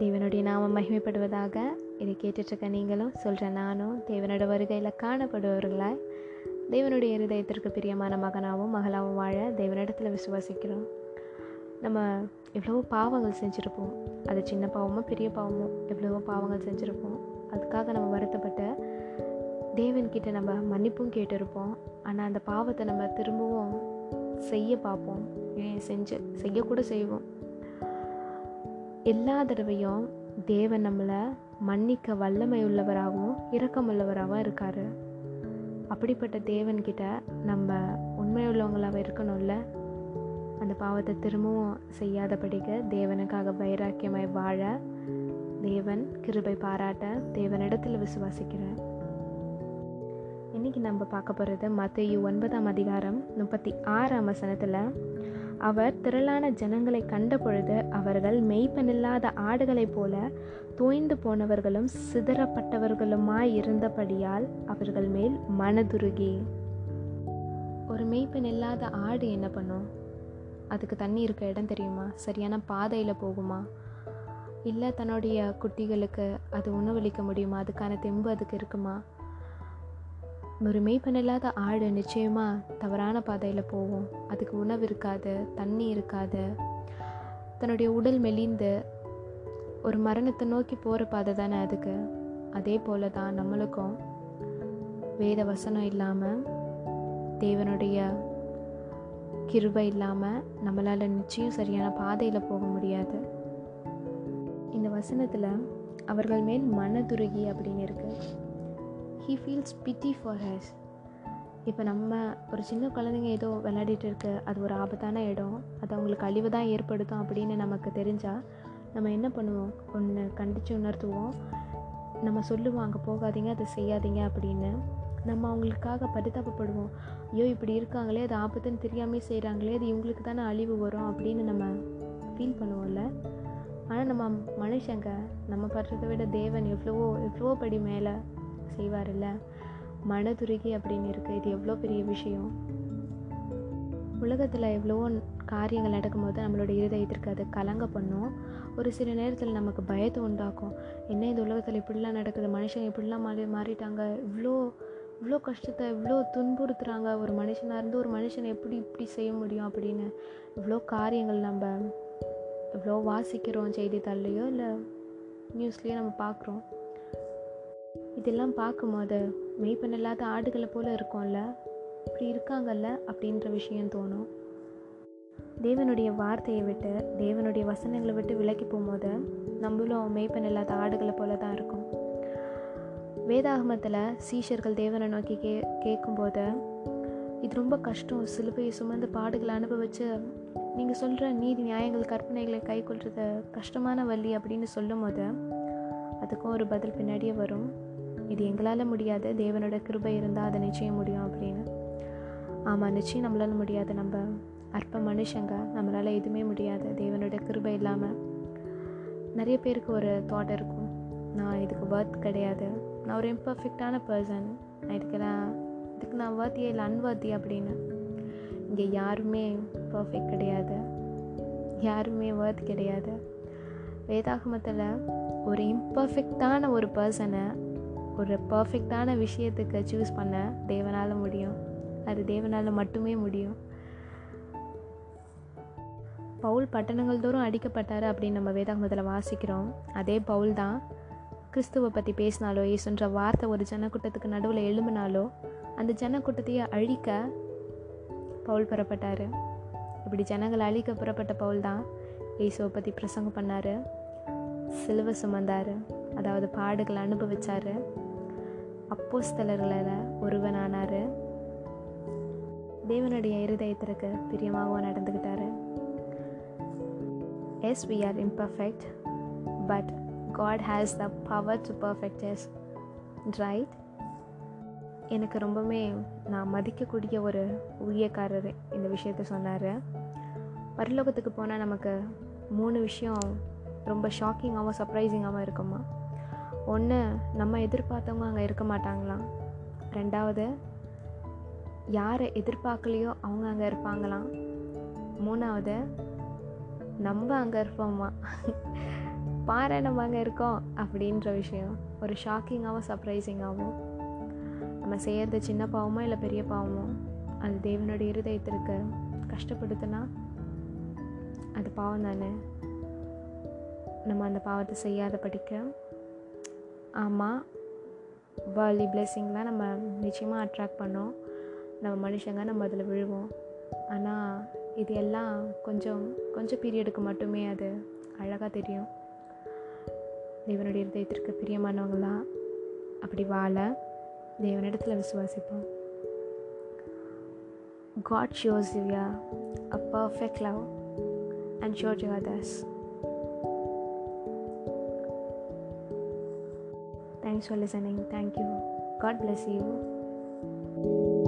தேவனுடைய நாமம் மகிமைப்படுவதாக இதை கேட்டுட்ருக்க நீங்களும் சொல்கிற நானும். தேவனோட வருகையில் காணப்படுபவர்களாய் தேவனுடைய இருதயத்திற்கு பிரியமான மகனாகவும் மகளாகவும் வாழ தேவனிடத்தில் விசுவாசிக்கிறோம். நம்ம எவ்வளவோ பாவங்கள் செஞ்சுருப்போம். அது சின்ன பாவமோ பெரிய பாவமோ எவ்வளவோ பாவங்கள் செஞ்சுருப்போம். அதுக்காக நம்ம வருத்தப்பட்ட தேவன்கிட்ட நம்ம மன்னிப்பும் கேட்டிருப்போம். ஆனால் அந்த பாவத்தை நம்ம திரும்பவும் செய்ய பார்ப்போம். ஏன் செஞ்சு செய்யக்கூட செய்வோம். எல்லா தடவையும் தேவன் நம்மளை மன்னிக்க வல்லமை உள்ளவராகவும் இரக்கமுள்ளவராகவும் இருக்கார். அப்படிப்பட்ட தேவன்கிட்ட நம்ம உண்மையுள்ளவங்களாக இருக்கணும்ல? அந்த பாவத்தை திரும்பவும் செய்யாதபடிக்கு தேவனுக்காக வைராக்கியமாய் வாழ தேவன் கிருபை பாராட்ட தேவனிடத்தில் விசுவாசிக்கிறேன். இன்றைக்கி நம்ம பார்க்க போகிறது மத்தையு ஒன்பதாம் அதிகாரம் முப்பத்தி ஆறாம் வசனத்தில் அவர் திரளான ஜனங்களை கண்ட பொழுது அவர்கள் மெய்ப்பனில்லாத ஆடுகளைப் போல தோய்ந்து போனவர்களும் சிதறப்பட்டவர்களுமாய் இருந்தபடியால் அவர்கள் மேல் மனதுருகி. ஒரு மெய்ப்பெண் இல்லாத ஆடு என்ன பண்ணும்? அதுக்கு தண்ணி இருக்க இடம் தெரியுமா? சரியான பாதையில் போகுமா? இல்லை தன்னுடைய குட்டிகளுக்கு அது உணவளிக்க முடியுமா? அதுக்கான தெம்பு அதுக்கு இருக்குமா? ஒரு மெய்ப்பனில்லாத இல்லாத ஆடு நிச்சயமாக தவறான பாதையில் போகும். அதுக்கு உணவு இருக்காது தண்ணி இருக்காது. தன்னுடைய உடல் மெலிந்து ஒரு மரணத்தை நோக்கி போகிற பாதை தானே அதுக்கு. அதே போல தான் நம்மளுக்கும் வேத வசனம் இல்லாமல் தேவனுடைய கிருபை இல்லாமல் நம்மளால் நிச்சயம் சரியான பாதையில் போக முடியாது. இந்த வசனத்தில் அவர்கள் மேல் மனதுருகி அப்படின்னு இருக்குது he feels pity for his இப்போ நம்ம ஒரு சின்ன குழந்தைங்க ஏதோ விளையாடிட்டு இருக்கு. அது ஒரு ஆபத்தான இடம். அது அவங்களுக்கு அழிவு தான் ஏற்படுத்தும் அப்படின்னு நமக்கு தெரிஞ்சால் நம்ம என்ன பண்ணுவோம்? ஒன்று கண்டித்து உணர்த்துவோம். நம்ம சொல்லுவோம் அங்கே போகாதீங்க அதை செய்யாதீங்க அப்படின்னு. நம்ம அவங்களுக்காக பரிதாபப்படுவோம். ஐயோ இப்படி இருக்காங்களே அது ஆபத்துன்னு தெரியாமல் செய்கிறாங்களே அது இவங்களுக்கு தானே அழிவு வரும் அப்படின்னு நம்ம ஃபீல் பண்ணுவோம்ல. ஆனால் நம்ம மனுஷங்க நம்ம படுறதை விட தேவன் எவ்வளவோ எவ்வளவோ படி மேலே செய்வார்ல மனதுருகி அப்படின்னு இருக்குது இது எவ்வளோ பெரிய விஷயம்? உலகத்தில் எவ்வளவோ காரியங்கள் நடக்கும்போது நம்மளோட இருதயத்திற்கு அது கலங்க பண்ணும். ஒரு சில நேரத்தில் நமக்கு பயத்தை உண்டாக்கும். என்ன இந்த உலகத்தில் இப்படிலாம் நடக்குது? மனுஷங்க இப்படிலாம் மாறி மாறிட்டாங்க. இவ்வளோ இவ்வளோ கஷ்டத்தை இவ்வளோ துன்புறுத்துகிறாங்க ஒரு மனுஷனாக இருந்து ஒரு மனுஷனை எப்படி இப்படி செய்ய முடியும் அப்படின்னு. இவ்வளோ காரியங்கள் நம்ம இவ்வளோ வாசிக்கிறோம் செய்தித்தாள்லையோ இல்லை நியூஸ்லேயோ நம்ம பார்க்குறோம். இதெல்லாம் பார்க்கும்போது மெய்ப்பெண் இல்லாத ஆடுகளை போல் இருக்கோம்ல? இப்படி இருக்காங்கல்ல? அப்படின்ற விஷயம் தோணும். தேவனுடைய வார்த்தையை விட்டு தேவனுடைய வசனங்களை விட்டு விலக்கி போகும்போது நம்மளும் மெய்ப்பெண் இல்லாத ஆடுகளை போல தான் இருக்கும். வேதாகமத்தில் சீஷர்கள் தேவனை நோக்கி கே கேட்கும்போது இது ரொம்ப கஷ்டம். சிலுவையை சுமந்து பாடுகளை அனுபவித்து நீங்கள் சொல்கிற நீதி நியாயங்கள் கற்பனைகளை கை கொள்வது கஷ்டமான வழி அப்படின்னு சொல்லும் போது அதுக்கும் ஒரு பதில் பின்னாடியே வரும். இது எங்களால் முடியாது தேவனோட கிருபை இருந்தால் அதை நிச்சயம் முடியும் அப்படின்னு. ஆமாம் நிச்சயம் நம்மளால் முடியாது நம்ம அற்ப மனுஷங்க நம்மளால் எதுவுமே முடியாது தேவனோட கிருபை இல்லாமல் நிறைய பேருக்கு ஒரு தாட் இருக்கும். நான் இதுக்கு ஒர்த் கிடையாது. நான் ஒரு இம்பர்ஃபெக்டான பர்சன் நான் இதுக்கு நான் இதுக்கு நான் வர்த்தியே இல்லை அன்வர்த்தி அப்படின்னு. இங்கே யாருமே பர்ஃபெக்ட் கிடையாது. யாருமே ஒர்த் கிடையாது. வேதாகமத்தில் ஒரு இம்பர்ஃபெக்டான ஒரு பர்சனை ஒரு பர்ஃபெக்டான விஷயத்துக்கு சூஸ் பண்ண தேவனால் முடியும். அது தேவனால் மட்டுமே முடியும். பவுல் பட்டணங்கள் தோறும் அடிக்கப்பட்டார் அப்படின்னு நம்ம வேதாகமத்தில் வாசிக்கிறோம். அதே பவுல் தான் கிறிஸ்துவை பற்றி பேசினாலோ ஏசுன்ற வார்த்தை ஒரு ஜனக்கூட்டத்துக்கு நடுவில் எழும்பினாலோ அந்த ஜனக்கூட்டத்தையே அழிக்க பவுல் புறப்பட்டார். இப்படி ஜனங்கள் அழிக்க புறப்பட்ட பவுல் தான் இயேசுவை பற்றி பிரசங்கம் பண்ணார். சிலுவை சுமந்தார். அதாவது பாடுகளை அனுபவிச்சார். அப்போஸ்தலர்களில் ஒருவனானார். தேவனுடைய இருதயத்திற்கு பிரியமாகவும் நடந்துக்கிட்டாரு yes we are imperfect but God has the power to perfect us right எனக்கு ரொம்பவுமே நான் மதிக்கக்கூடிய ஒரு ஊழியக்காரர் இந்த விஷயத்த சொன்னார். பரலோகத்துக்கு போனால் நமக்கு மூணு விஷயம் ரொம்ப ஷாக்கிங்காகவும் சர்ப்ரைசிங்காகவும் இருக்குமா ஒன்று நம்ம எதிர்பார்த்தவங்க அங்கே இருக்க மாட்டாங்களாம் ரெண்டாவது யாரை எதிர்பார்க்கலையோ அவங்க அங்கே இருப்பாங்களாம் மூணாவது நம்ம அங்கே இருப்போம்மா பாரு நம்ம அங்கே இருக்கோம் அப்படின்ற விஷயம். ஒரு ஷாக்கிங்காகவும் சர்ப்ரைசிங்காகவும் நம்ம செய்கிறது சின்ன பாவமோ இல்லை பெரிய பாவமோ? அது தேவனுடைய இருதயத்திற்கு கஷ்டப்படுத்துனா அது பாவம் தானே நம்ம அந்த பாவத்தை செய்யாத படிக்க ஆமாம் வேர்லி பிளெஸ்ஸிங்லாம் நம்ம நிச்சயமாக அட்ராக்ட் பண்ணோம். நம்ம மனுஷங்க நம்ம அதில் விழுவோம். ஆனால் இது எல்லாம் கொஞ்சம் கொஞ்சம் பீரியடுக்கு மட்டுமே அது அழகாக தெரியும். தேவனுடைய இருதயத்திற்கு பிரியமானவங்களா அப்படி வாழ தேவனிடத்தில் விசுவாசிப்போம். God shows you yeah, a perfect love and show to others. Thanks for listening. Thank you. God bless you.